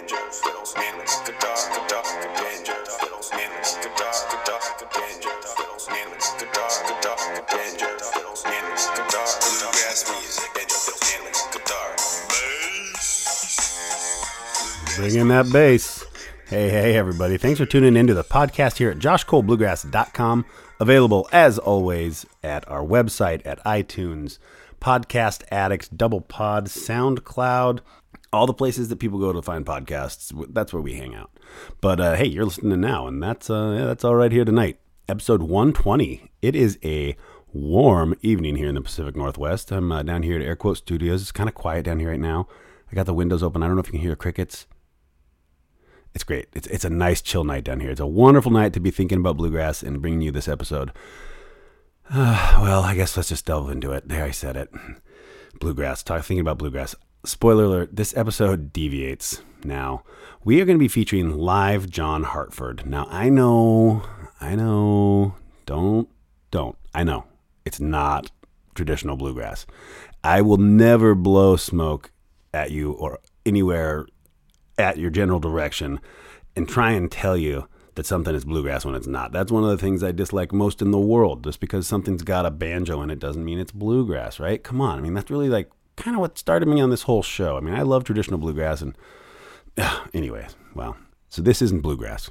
banjo, fiddles, mandolins, guitar, guitar, banjo, fiddles, mandolins, guitar, guitar, banjo, fiddles, mandolins, guitar, guitar, banjo, fiddles, mandolins, guitar, bluegrass music, banjo, fiddles, mandolins, guitar. Bring in that bass. Hey, hey, everybody. Thanks for tuning into the podcast here at joshcolebluegrass.com. Available, as always, at our website, at iTunes, Podcast Addict, Double Pod, SoundCloud, all the places that people go to find podcasts. That's where we hang out. But uh, hey, you're listening now, and that's uh, yeah, that's all right here tonight. Episode 120. It is a warm evening here in the Pacific Northwest. I'm uh, down here at Air Quote Studios. It's kind of quiet down here right now. I got the windows open. I don't know if you can hear crickets. It's great. It's it's a nice chill night down here. It's a wonderful night to be thinking about bluegrass and bringing you this episode. Well, I guess let's just delve into it. There, I said it. Bluegrass. Talk thinking about bluegrass. Spoiler alert: this episode deviates. Now we are going to be featuring live John Hartford. Now I know, I know. Don't, don't. I know it's not traditional bluegrass. I will never blow smoke at you or anywhere at your general direction and try and tell you that something is bluegrass when it's not. That's one of the things I dislike most in the world. Just because something's got a banjo in it doesn't mean it's bluegrass, right? Come on. I mean, that's really like kind of what started me on this whole show. I mean, I love traditional bluegrass and uh, anyway, well, so this isn't bluegrass.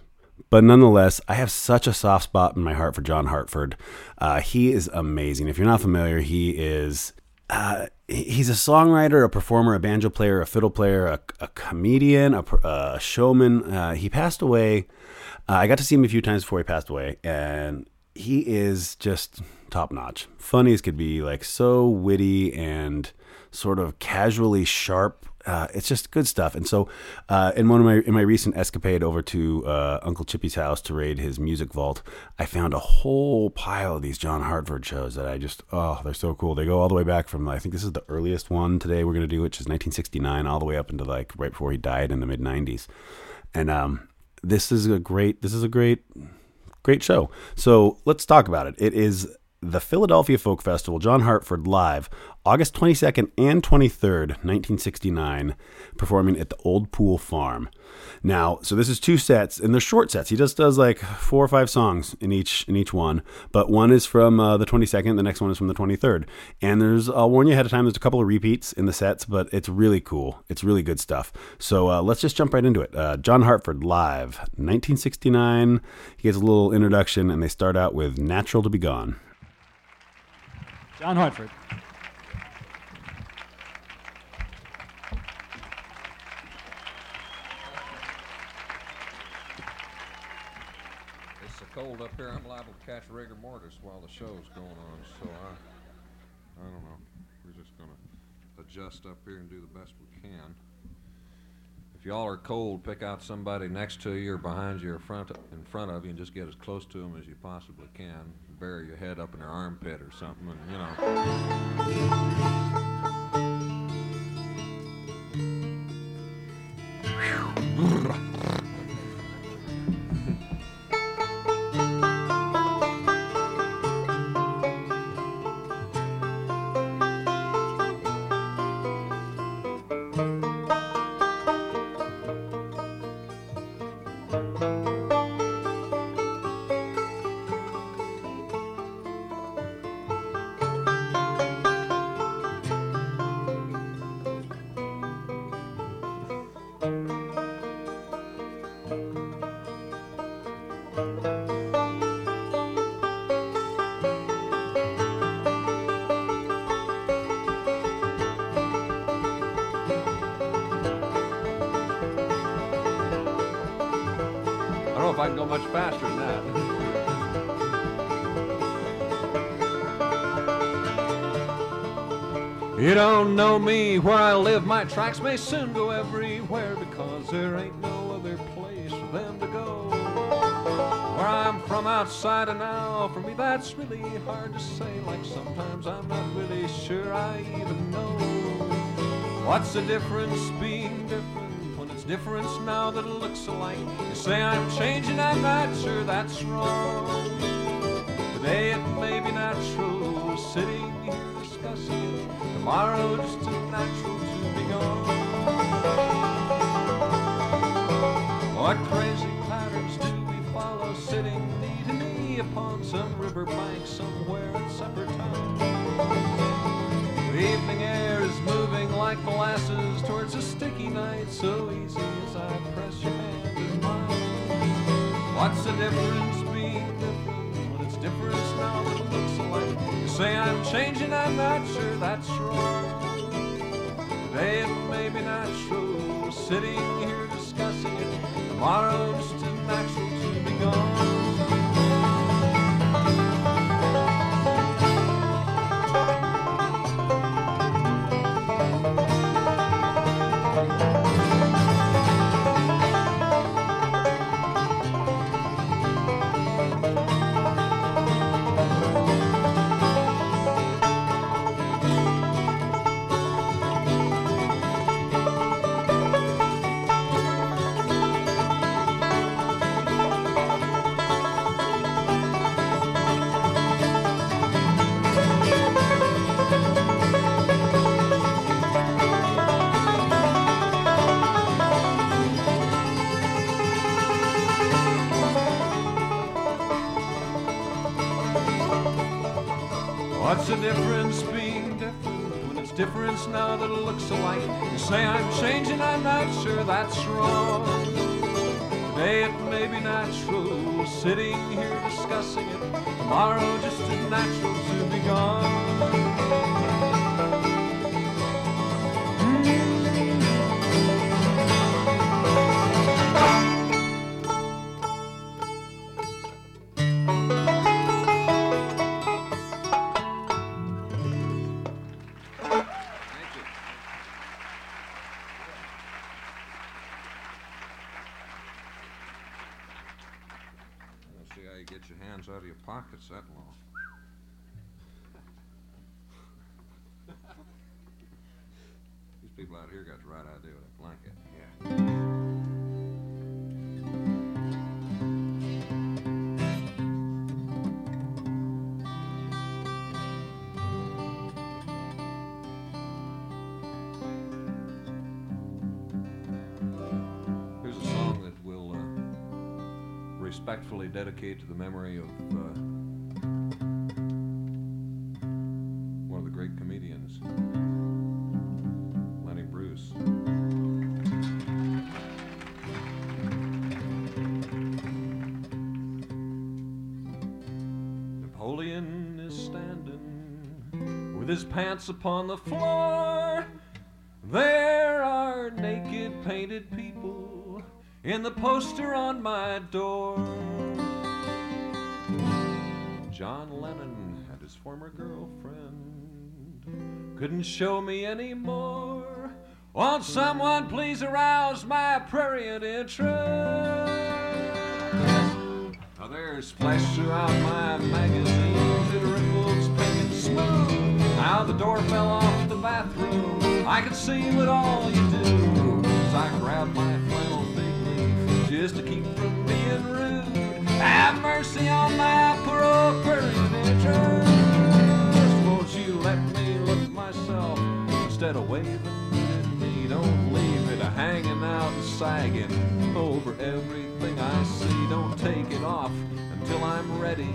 But nonetheless, I have such a soft spot in my heart for John Hartford. Uh, he is amazing. If you're not familiar, he is uh, he's a songwriter, a performer, a banjo player, a fiddle player, a, a comedian, a, a showman. Uh, he passed away. Uh, I got to see him a few times before he passed away, and he is just top notch. Funny as could be, like so witty and sort of casually sharp. Uh, it's just good stuff. And so, uh, in one of my in my recent escapade over to uh, Uncle Chippy's house to raid his music vault, I found a whole pile of these John Hartford shows that I just oh they're so cool. They go all the way back from I think this is the earliest one today we're gonna do, which is 1969, all the way up into like right before he died in the mid 90s. And um, this is a great this is a great great show. So let's talk about it. It is the Philadelphia Folk Festival, John Hartford live, August 22nd and 23rd, 1969, performing at the Old Pool Farm. Now, so this is two sets, and they're short sets. He just does like four or five songs in each in each one, but one is from uh, the 22nd, the next one is from the 23rd. And there's I'll warn you ahead of time. There's a couple of repeats in the sets, but it's really cool. It's really good stuff. So uh, let's just jump right into it. Uh, John Hartford live, 1969. He gets a little introduction, and they start out with "Natural to Be Gone." John Hartford. Catch rigor mortis while the show's going on, so I, I don't know. We're just gonna adjust up here and do the best we can. If y'all are cold, pick out somebody next to you or behind you or front, in front of you and just get as close to them as you possibly can. Bury your head up in their armpit or something, and, you know. If I can go much faster than that. You don't know me where I live, my tracks may soon go everywhere because there ain't no other place for them to go. Where I'm from outside of now, for me that's really hard to say. Like sometimes I'm not really sure I even know. What's the difference being different difference now that it looks alike. You say I'm changing, I'm not sure that's wrong. Today it may be natural, we're sitting here discussing it. Tomorrow just too natural to be gone. What crazy patterns do we follow, sitting knee to knee upon some river bank somewhere at supper time? The evening air passes towards a sticky night so easy as I press your hand in mine. What's the difference being different when it's different now that it looks alike? You say I'm changing, I'm not sure that's wrong. Today it may be natural, sitting here discussing it. Tomorrow What's the difference being different when it's difference now that it looks alike? You say I'm changing, I'm not sure that's wrong. Today it may be natural, sitting here discussing it. Tomorrow just as natural to be gone. Dedicate to the memory of uh, one of the great comedians, Lenny Bruce. Napoleon is standing with his pants upon the floor. There are naked painted people in the poster on my door. John Lennon and his former girlfriend couldn't show me any more. Won't someone please arouse my prurient interest? Now there's flesh throughout my magazines, it wrinkles pink and smooth. Now the door fell off the bathroom. I can see what all you do. As I grab my flannel fig leaf just to keep. Have mercy on my poor old. Just won't you let me look myself instead of waving at me? Don't leave it hanging out and sagging over everything I see. Don't take it off until I'm ready.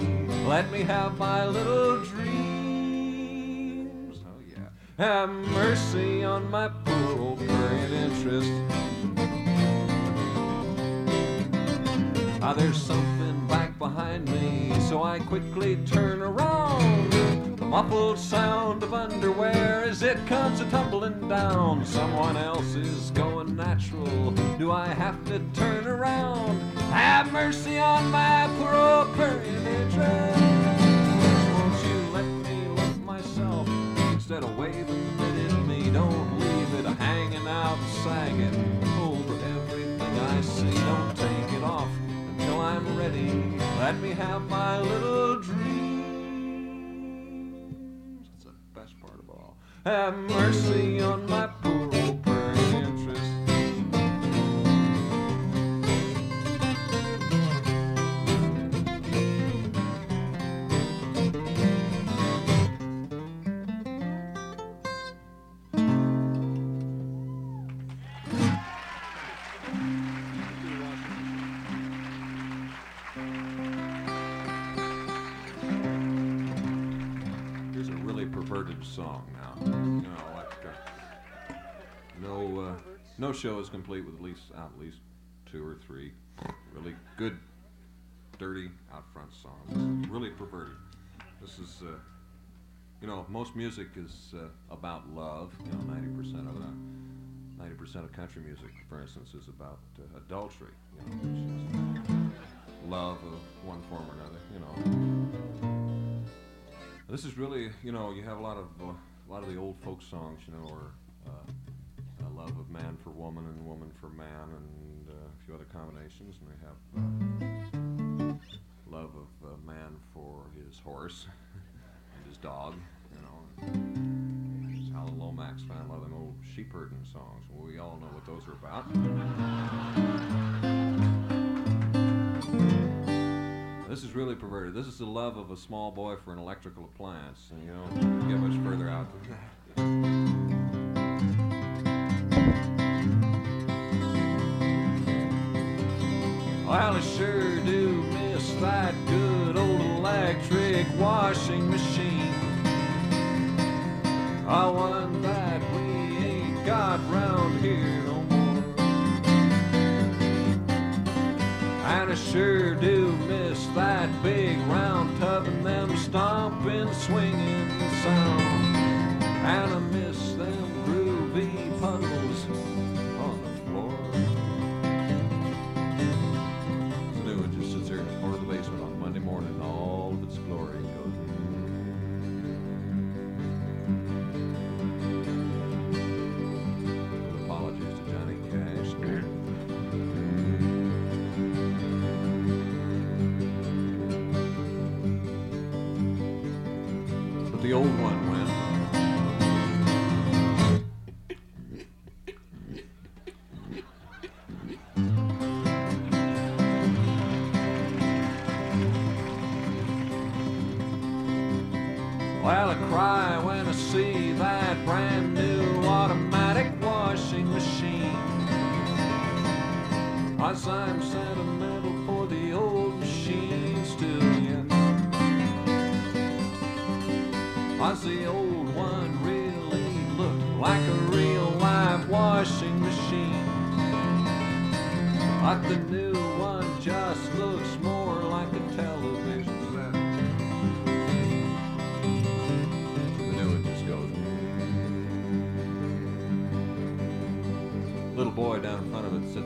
Let me have my little dreams. Oh yeah. Have mercy on my poor old prurient interest. Ah, there's something back behind me, so I quickly turn around. The muffled sound of underwear as it comes a tumbling down. Someone else is going natural. Do I have to turn around? Have mercy on my poor old interest. Won't you let me look myself instead of waving it in me? Don't leave it hanging out sagging I'm ready. Let me have my little dreams. That's the best part of all. Have mercy on my poor no uh, show is complete with at least at least two or three really good, dirty out front songs. Really perverted. This is, uh, you know, most music is uh, about love. You know, ninety percent of it. Ninety percent of country music, for instance, is about uh, adultery. You know, love of one form or another. You know. This is really, you know, you have a lot of uh, a lot of the old folk songs, you know, or uh, love of man for woman and woman for man, and uh, a few other combinations. And we have uh, love of uh, man for his horse and his dog, you know. And Lomax found a lot of them old sheep herding songs. We all know what those are about. This is really perverted. This is the love of a small boy for an electrical appliance, and you don't get much further out than that. Well, I sure do miss that good old electric washing machine. I one that we ain't got round here no more. And I sure do miss that big round tub and them stomping, swinging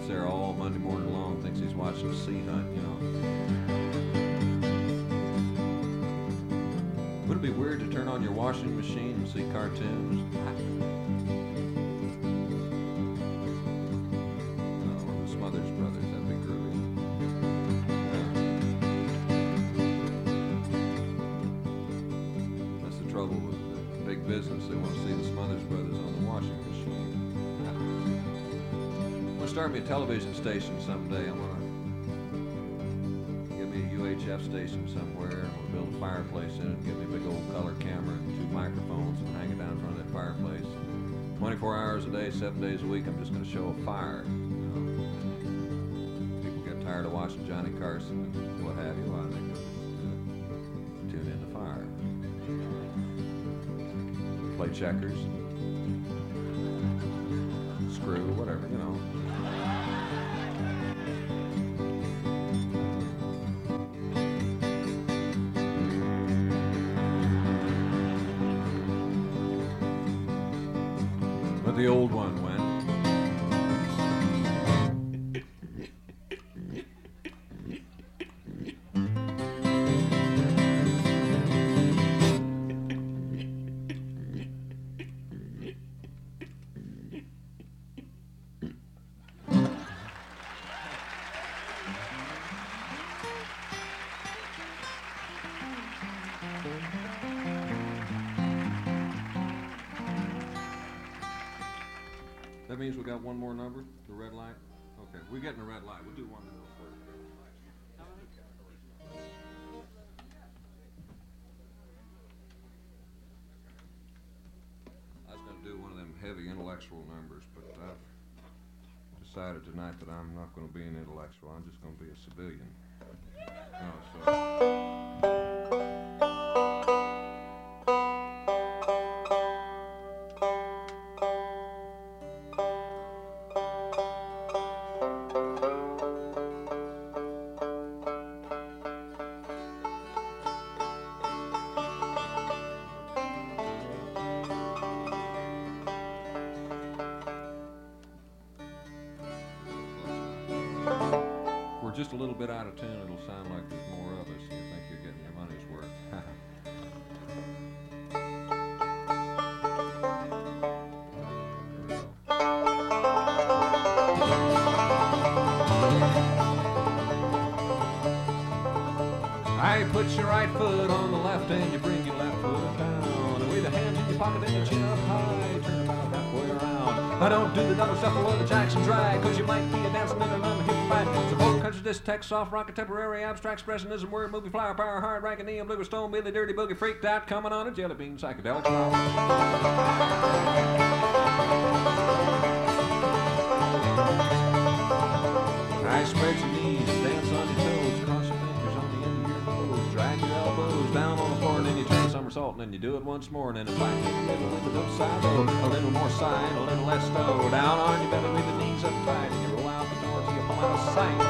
there all Monday morning long, thinks he's watching a sea hunt, you know. Would it be weird to turn on your washing machine and see cartoons? Gonna me a television station someday. I'm gonna get me a UHF station somewhere. I'm gonna build a fireplace in it, Give me a big old color camera and two microphones and hang it down in front of that fireplace. 24 hours a day, seven days a week, I'm just gonna show a fire. you know. People get tired of watching Johnny Carson and what have you. Why they just, uh, tune in to fire. Play checkers. Screw, whatever, you know. The old one intellectual numbers, but I've decided tonight that I'm not gonna be an intellectual. I'm just gonna be a civilian. Oh, so. Just a little bit out of tune, it'll sound like there's more of us. You think you're getting your money's worth. Put your right foot on the left and you bring your left foot down. With the hands in your pocket and your chin up high, turn about that way around. I don't do the double shuffle or the Jackson drag, cause you might be a dancing in unhip. So folk country, this tech, soft rock, contemporary, abstract expressionism, word, movie, flower, power, hard, ranking, neon, blue, stone, Billy, dirty, boogie, freaked out, coming on a jelly bean, psychedelic rock. I spread your knees, dance on your toes, cross your fingers on the end of your nose, drag your elbows down on the floor, and then you turn somersault, and then you do it once more, and then a back in the middle, and a little side low, a little more side, a little less low, down on your belly with the knees up tight, and you of sight.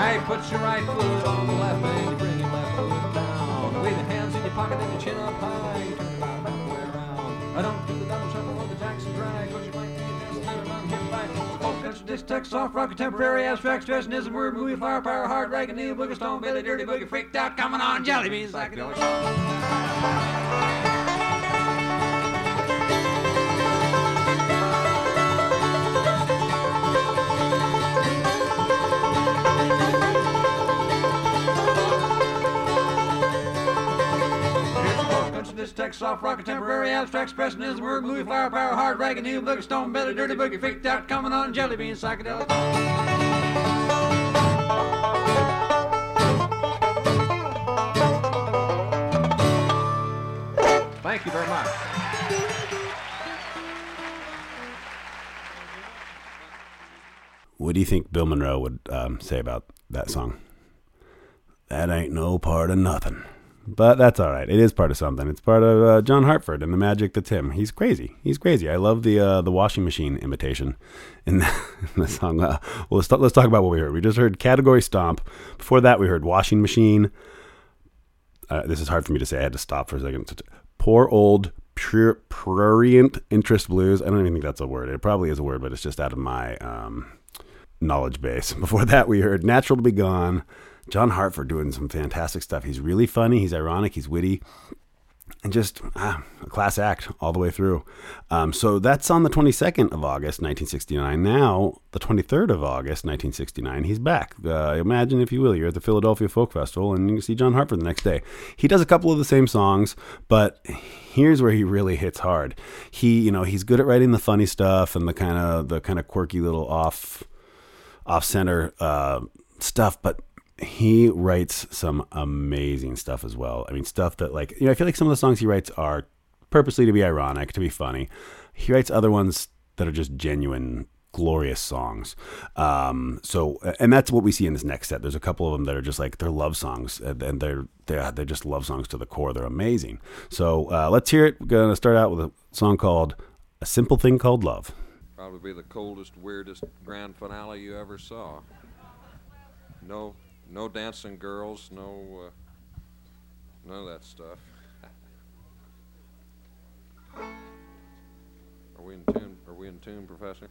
I put your right foot on the left, and you bring your left foot down, with your hands in your pocket and your chin up high, you turn about that way around. I don't do the double shuffle or the Jackson drag, cause you might be dancing in an unhip fight. Folk country, this tech, soft rock, contemporary, abstract, expressionism, word, movie, flower, power, hard, rag, and neil, boogie, stone, Billy, dirty, boogie, freaked out, coming on, jelly beans, psychedelic rock. Country, soft rock, contemporary, abstract, expressionism, word, movie, flower, power, hard, rag, and neil, boogie, stone, Billy, dirty, boogie, freaked out, coming on, jelly beans, psychedelic. Thank you very much. What do you think Bill Monroe would um, say about that song? That ain't no part of nothing. But that's all right. It is part of something. It's part of uh, John Hartford and the magic that's him. He's crazy. He's crazy. I love the uh, the washing machine imitation in the, in the song. Uh, well, let's, let's talk about what we heard. We just heard Category Stomp. Before that, we heard Washing Machine. Uh, this is hard for me to say. I had to stop for a second. Poor old pure, prurient interest blues. I don't even think that's a word. It probably is a word, but it's just out of my um, knowledge base. Before that, we heard Natural to Be Gone. John Hartford doing some fantastic stuff. He's really funny. He's ironic. He's witty. And just ah, a class act all the way through. Um, so that's on the 22nd of August, 1969. Now, the 23rd of August, 1969, he's back. Uh, imagine, if you will, you're at the Philadelphia Folk Festival and you can see John Hartford the next day. He does a couple of the same songs, but here's where he really hits hard. He, you know, he's good at writing the funny stuff and the kind of the kind of quirky little off off center uh, stuff, but he writes some amazing stuff as well. I mean, stuff that like you know, I feel like some of the songs he writes are purposely to be ironic, to be funny. He writes other ones that are just genuine, glorious songs. Um, so, and that's what we see in this next set. There's a couple of them that are just like they're love songs, and and they're they're they're just love songs to the core. They're amazing. So uh, let's hear it. We're gonna start out with a song called "A Simple Thing Called Love." Probably be the coldest, weirdest grand finale you ever saw. No, no dancing girls, no, uh, none of that stuff. Are we in tune? Are we in tune, Professor?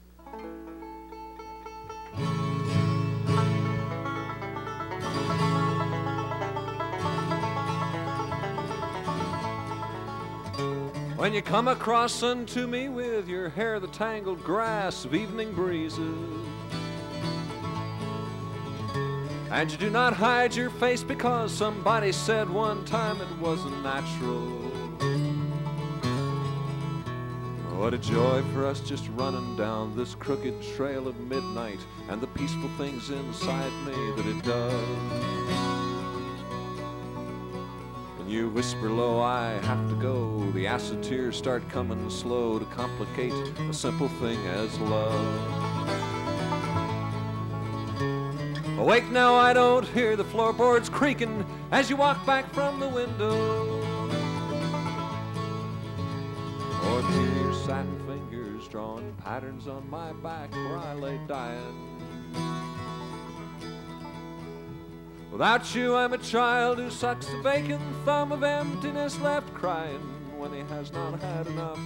When you come across unto me with your hair the tangled grass of evening breezes, and you do not hide your face because somebody said one time it wasn't natural. What a joy for us just running down this crooked trail of midnight and the peaceful things inside me that it does. When you whisper low, I have to go. The acid tears start coming slow to complicate a simple thing as love. Awake now, I don't hear the floorboards creaking as you walk back from the window. Or hear your satin fingers drawing patterns on my back where I lay dying. Without you, I'm a child who sucks the vacant thumb of emptiness left crying when he has not had enough.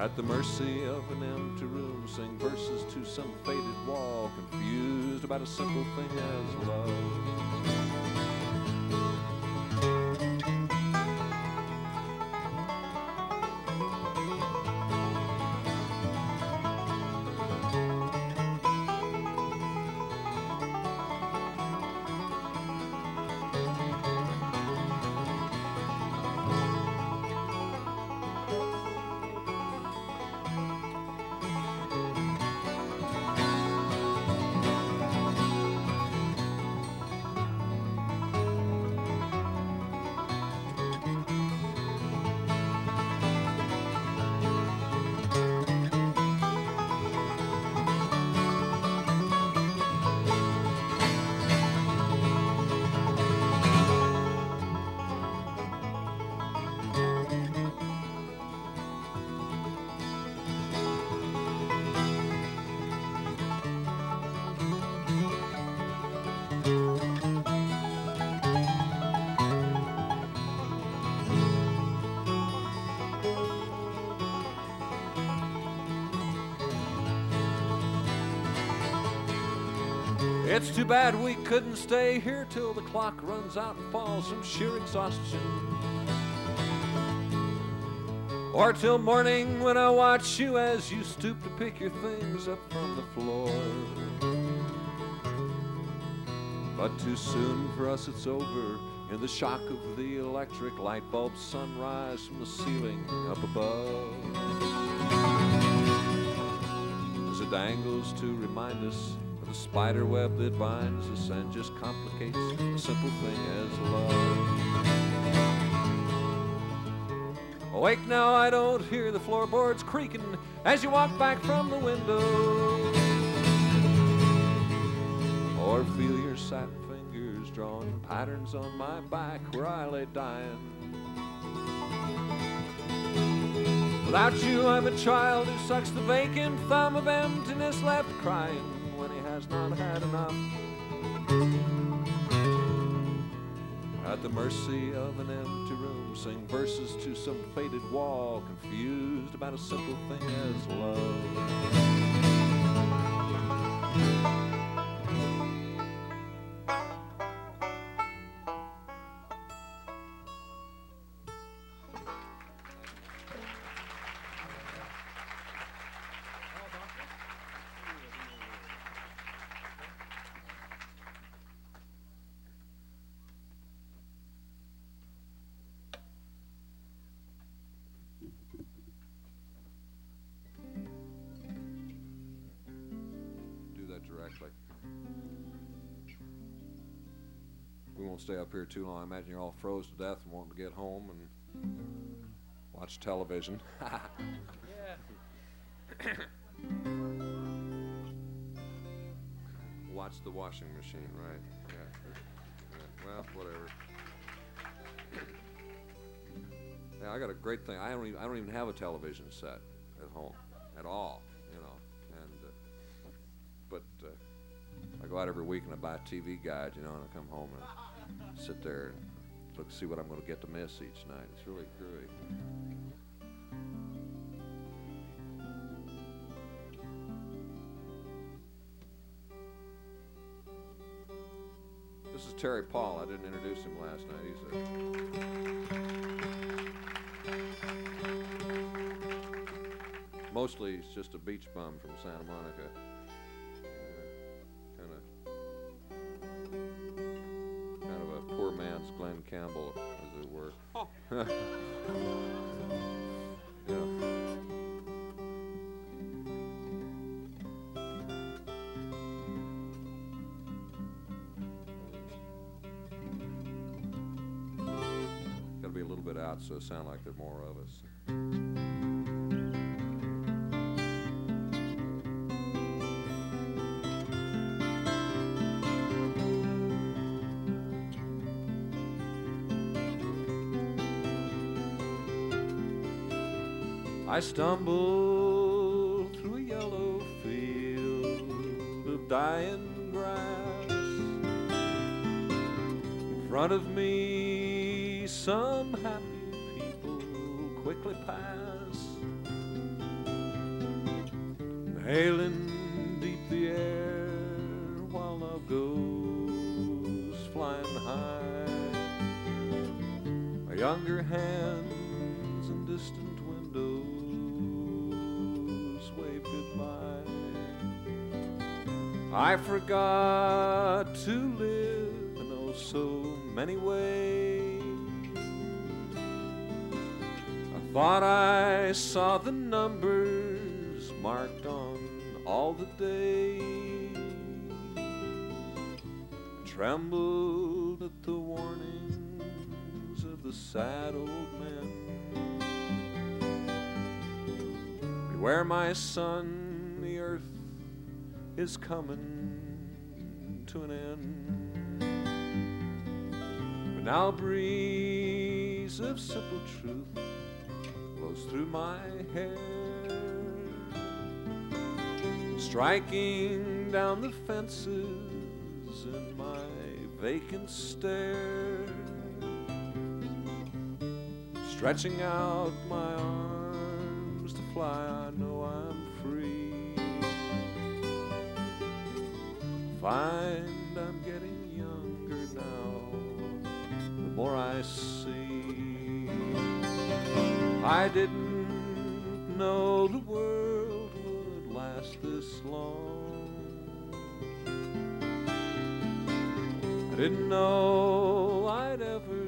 At the mercy of an empty room, sing verses to some faded wall, confused about a simple thing as love. It's too bad we couldn't stay here till the clock runs out and falls from sheer exhaustion. Or till morning when I watch you as you stoop to pick your things up from the floor. But too soon for us it's over in the shock of the electric light bulb sunrise from the ceiling up above. As it dangles to remind us the spider web that binds us and just complicates a simple thing as love. Awake now, I don't hear the floorboards creaking as you walk back from the window. Or feel your satin fingers drawing patterns on my back where I lay dying. Without you, I'm a child who sucks the vacant thumb of emptiness left crying has not had enough. At the mercy of an empty room, sing verses to some faded wall, confused about a simple thing as love. Won't stay up here too long. I imagine you're all froze to death and wanting to get home and watch television. watch the washing machine, right? Yeah. yeah. Well, whatever. Yeah, I got a great thing. I don't even, I don't even have a television set at home at all, you know. And uh, but uh, I go out every week and I buy a TV guide, you know, and I come home and sit there and look see what I'm going to get to miss each night. It's really great. This is Terry Paul. I didn't introduce him last night. He's a mostly he's just a beach bum from Santa Monica. Glen Campbell, as it were. yeah. Got to be a little bit out so it sound like there are more of us. I stumble through a yellow field of dying grass. In front of me, some happy people quickly pass. Hailing deep the air while love goes flying high. My younger hands in distant I forgot to live in oh so many ways. I thought I saw the numbers marked on all the days. Trembled at the warnings of the sad old men. Beware, my son, is coming to an end. But now, breeze of simple truth blows through my hair, striking down the fences in my vacant stare, stretching out my arms to fly. Find I'm getting younger now, the more I see. I didn't know the world would last this long. I didn't know I'd ever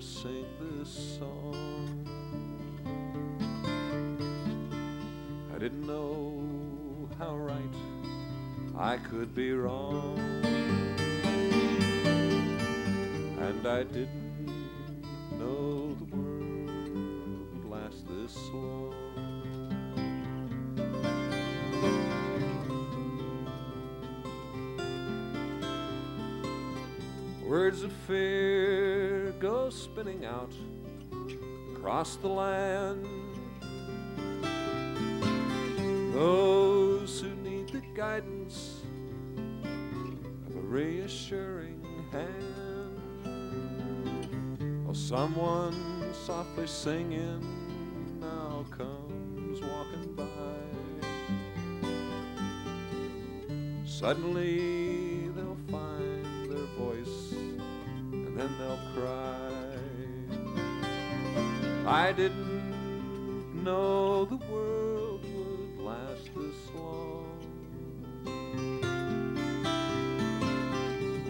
sing this song. I didn't know I could be wrong. And I didn't know the world would last this long. Words of fear go spinning out across the land. Those reassuring hand. Oh, someone softly singing now comes walking by. Suddenly they'll find their voice and then they'll cry. I didn't know the world would last this long.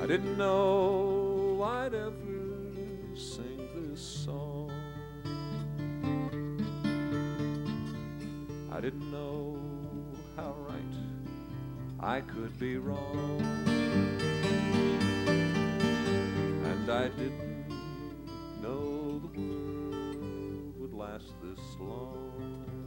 Didn't know I'd ever sing this song. I didn't know how right I could be wrong. And I didn't know the world would last this long.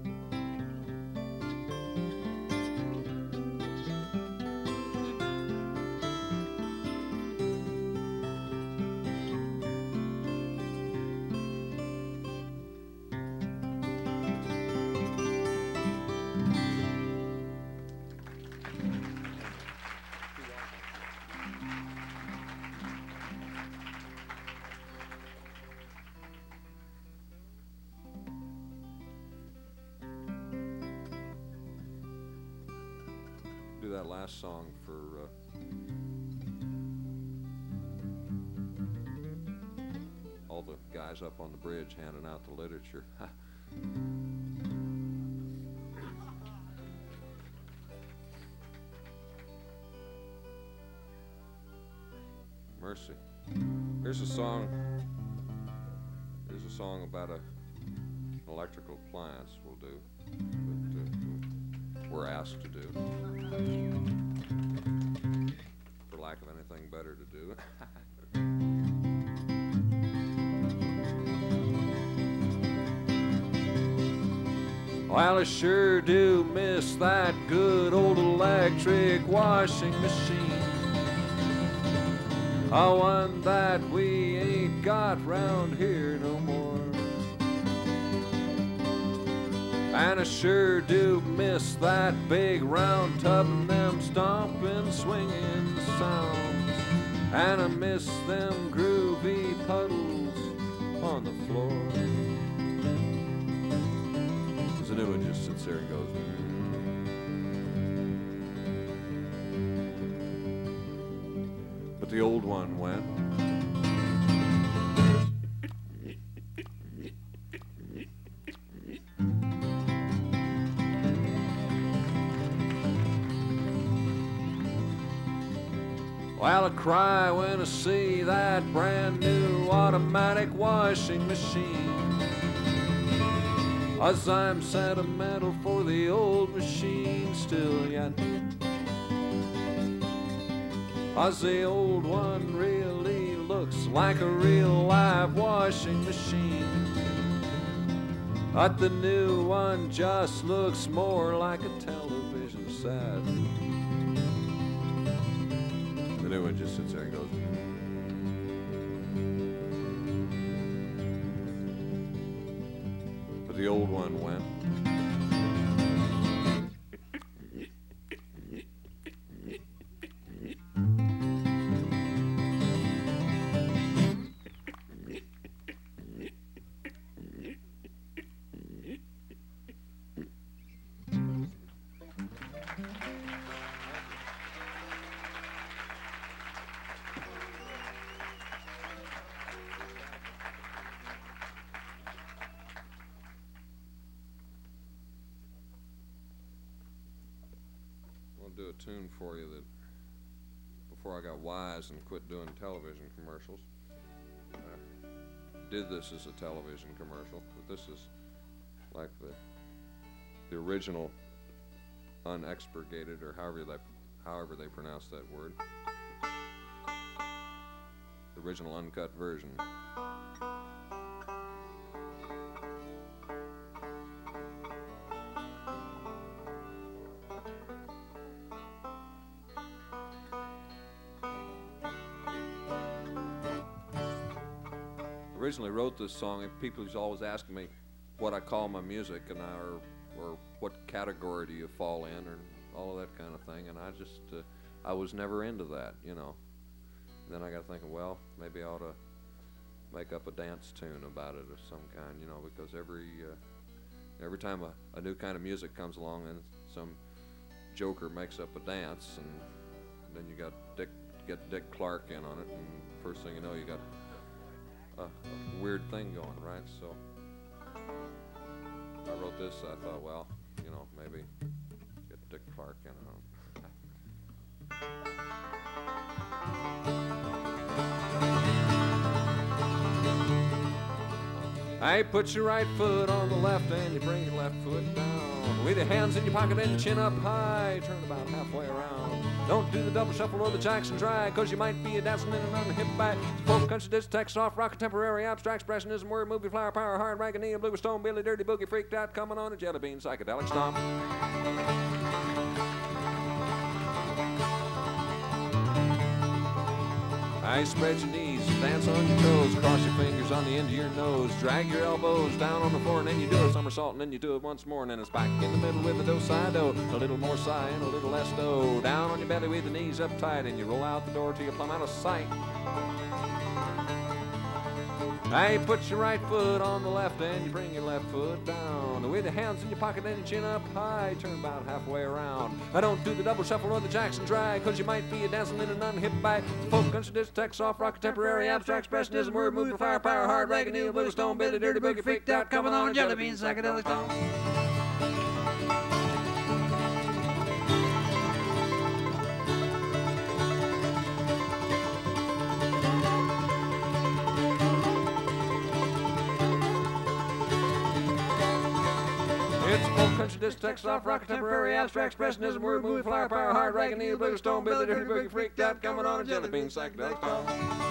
Bridge handing out the literature. Mercy. Here's a song. Here's a song about a electrical appliance. We'll do. That, uh, we're asked to do. For lack of anything better to do. Well, I sure do miss that good old electric washing machine. A one that we ain't got round here no more. And I sure do miss that big round tub and them stomping, swinging sounds. And I miss them groovy puddles on the floor to do and just sits there and goes. But the old one went. While well, I cry when I see that brand new automatic washing machine. As I'm sentimental for the old machine still yet. As the old one really looks like a real live washing machine. But the new one just looks more like a television set. The new one just sits there and goes. The old one went. I'll do a tune for you that before I got wise and quit doing television commercials. I did this as a television commercial, but this is like the the original unexpurgated or however they however they pronounce that word. The original uncut version. Originally wrote this song, and people was always asking me what I call my music, and I, or, or what category do you fall in, or all of that kind of thing. And I just, uh, I was never into that, you know. then I got thinking, well, maybe I ought to make up a dance tune about it of some kind, you know, because every uh, every time a, a new kind of music comes along, and some joker makes up a dance, and then you got Dick, get Dick Clark in on it, and first thing you know, you got a, a weird thing going, right? So I wrote this. I thought, well, you know, maybe get Dick Clark in on Hey, put your right foot on the left and you bring your left foot down. With your hands in your pocket and chin up high, turn about halfway around. Don't do the double shuffle or the Jackson drag, cause you might be a in and on hip back. Folk country, disc, text, soft rock, contemporary, abstract expressionism, word, movie, flower, power, hard, raggedy, blue, stone, billy, dirty, boogie, freaked out, coming on a jelly bean, psychedelic stomp. I spread your knees, dance on your toes, cross your fingers on the end of your nose, drag your elbows down on the floor, and then you do a somersault, and then you do it once more, and then it's back in the middle with a do side do, a little more sigh and a little less do, down on your belly with the knees up tight, and you roll out the door till you plumb out of sight. Hey, put your right foot on the left and you bring your left foot down. With your hands in your pocket and your chin up high, turn about halfway around. I don't do the double shuffle or the Jackson drag, cause you might be a dancing in an unhip by folk, country, disc, tech, soft rock, contemporary, abstract expressionism, word, movement, fire, power, hard, ragged, needle, blue, stone, bit billy, dirty, boogie, freaked out, coming on, jelly bean, psychedelic stone. Country, disc, tech, soft rock, contemporary, abstract expressionism, word, movie, flower, power, hard, ragged, needle, blue, stone, billy, dirty, boogie, freaked out, coming on, a jelly bean, psychedelic stone.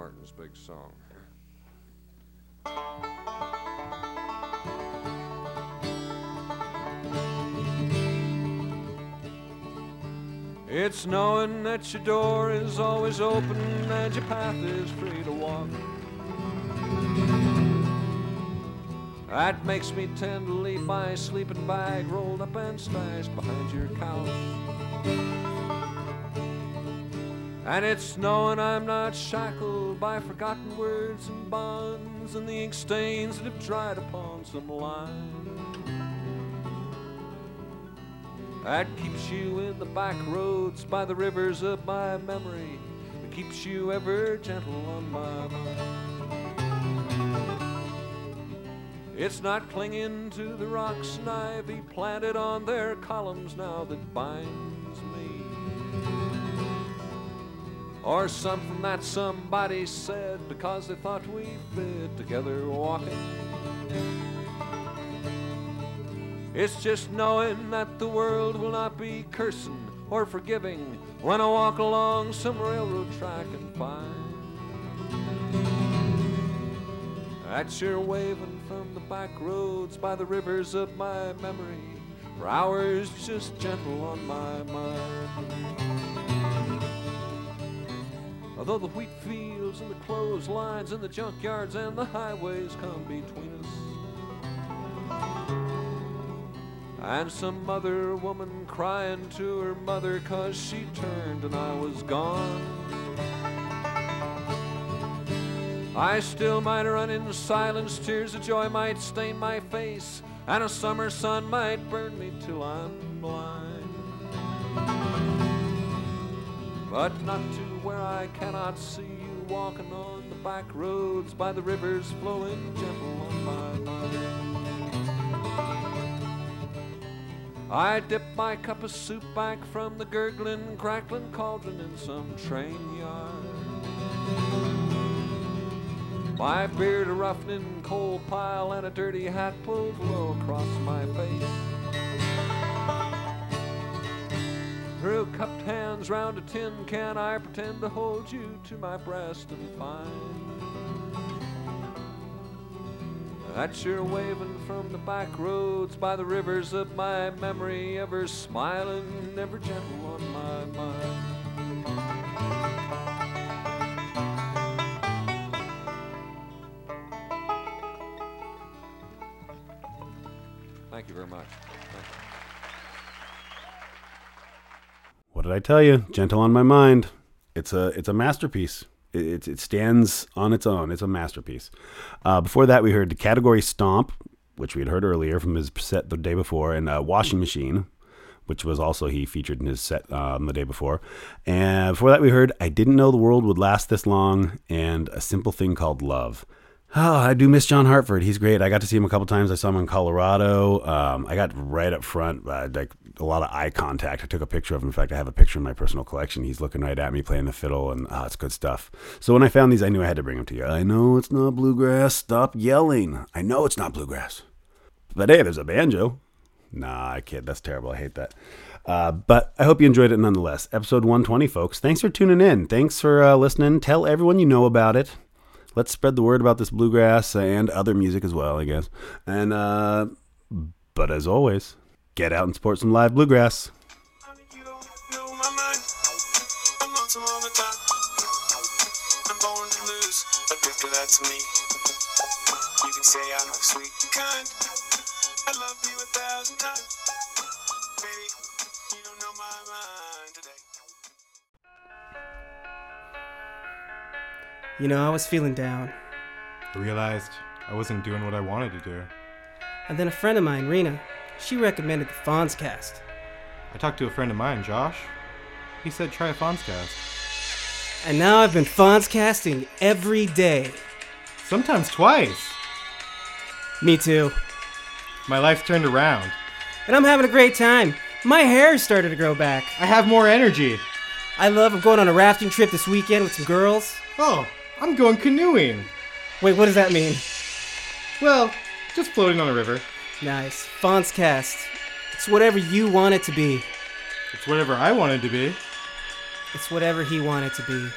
Martin's big song. It's knowing that your door is always open and your path is free to walk. That makes me tend to leave my sleeping bag rolled up and stashed behind your couch. And it's knowing I'm not shackled by forgotten words and bonds and the ink stains that have dried upon some line. That keeps you in the back roads by the rivers of my memory. That keeps you ever gentle on my mind. It's not clinging to the rocks and ivy planted on their columns now that binds Or something that somebody said because they thought we'd fit together walking. It's just knowing that the world will not be cursing or forgiving when I walk along some railroad track and find that you're waving from the back roads by the rivers of my memory for hours just gentle on my mind. Although the wheat fields and the clotheslines and the junkyards and the highways come between us. And some other woman crying to her mother cause she turned and I was gone. I still might run in silence, tears of joy might stain my face, and a summer sun might burn me till I'm blind. But not to where I cannot see you walking on the back roads by the rivers flowing gentle on my mind. I dip my cup of soup back from the gurgling, crackling cauldron in some train yard. My beard a roughening coal pile and a dirty hat pulled low across my face. Through cupped hands round a tin can, I pretend to hold you to my breast and find that you're waving from the back roads by the rivers of my memory, ever smiling, ever gentle on my did I tell you? Gentle on my mind. It's a it's a masterpiece. It, it, stands on its own. It's a masterpiece. Uh, before that, we heard the category Stomp, which we had heard earlier from his set the day before, and uh, Washing Machine, which was also he featured in his set um, the day before. And before that, we heard I Didn't Know the World Would Last This Long, and A Simple Thing Called Love. Oh, I do miss John Hartford. He's great. I got to see him a couple times. I saw him in Colorado. Um, I got right up front, uh, like a lot of eye contact. I took a picture of him. In fact, I have a picture in my personal collection. He's looking right at me playing the fiddle, and oh, it's good stuff. So when I found these, I knew I had to bring them to you. I know it's not bluegrass. Stop yelling. I know it's not bluegrass. But hey, there's a banjo. Nah, I kid. That's terrible. I hate that. Uh, but I hope you enjoyed it nonetheless. Episode 120, folks. Thanks for tuning in. Thanks for uh, listening. Tell everyone you know about it let's spread the word about this bluegrass and other music as well, I guess. And uh but as always, get out and support some live bluegrass. You don't know my mind. I'm You know, I was feeling down. I realized I wasn't doing what I wanted to do. And then a friend of mine, Rena, she recommended the Fonzcast. I talked to a friend of mine, Josh. He said try a Fonzcast. And now I've been Fonzcasting every day. Sometimes twice. Me too. My life's turned around. And I'm having a great time. My hair started to grow back. I have more energy. I love I'm going on a rafting trip this weekend with some girls. Oh, I'm going canoeing. Wait, what does that mean? Well, just floating on a river. Nice. Fonzcast. It's whatever you want it to be. It's whatever I wanted to be. It's whatever he wanted to be.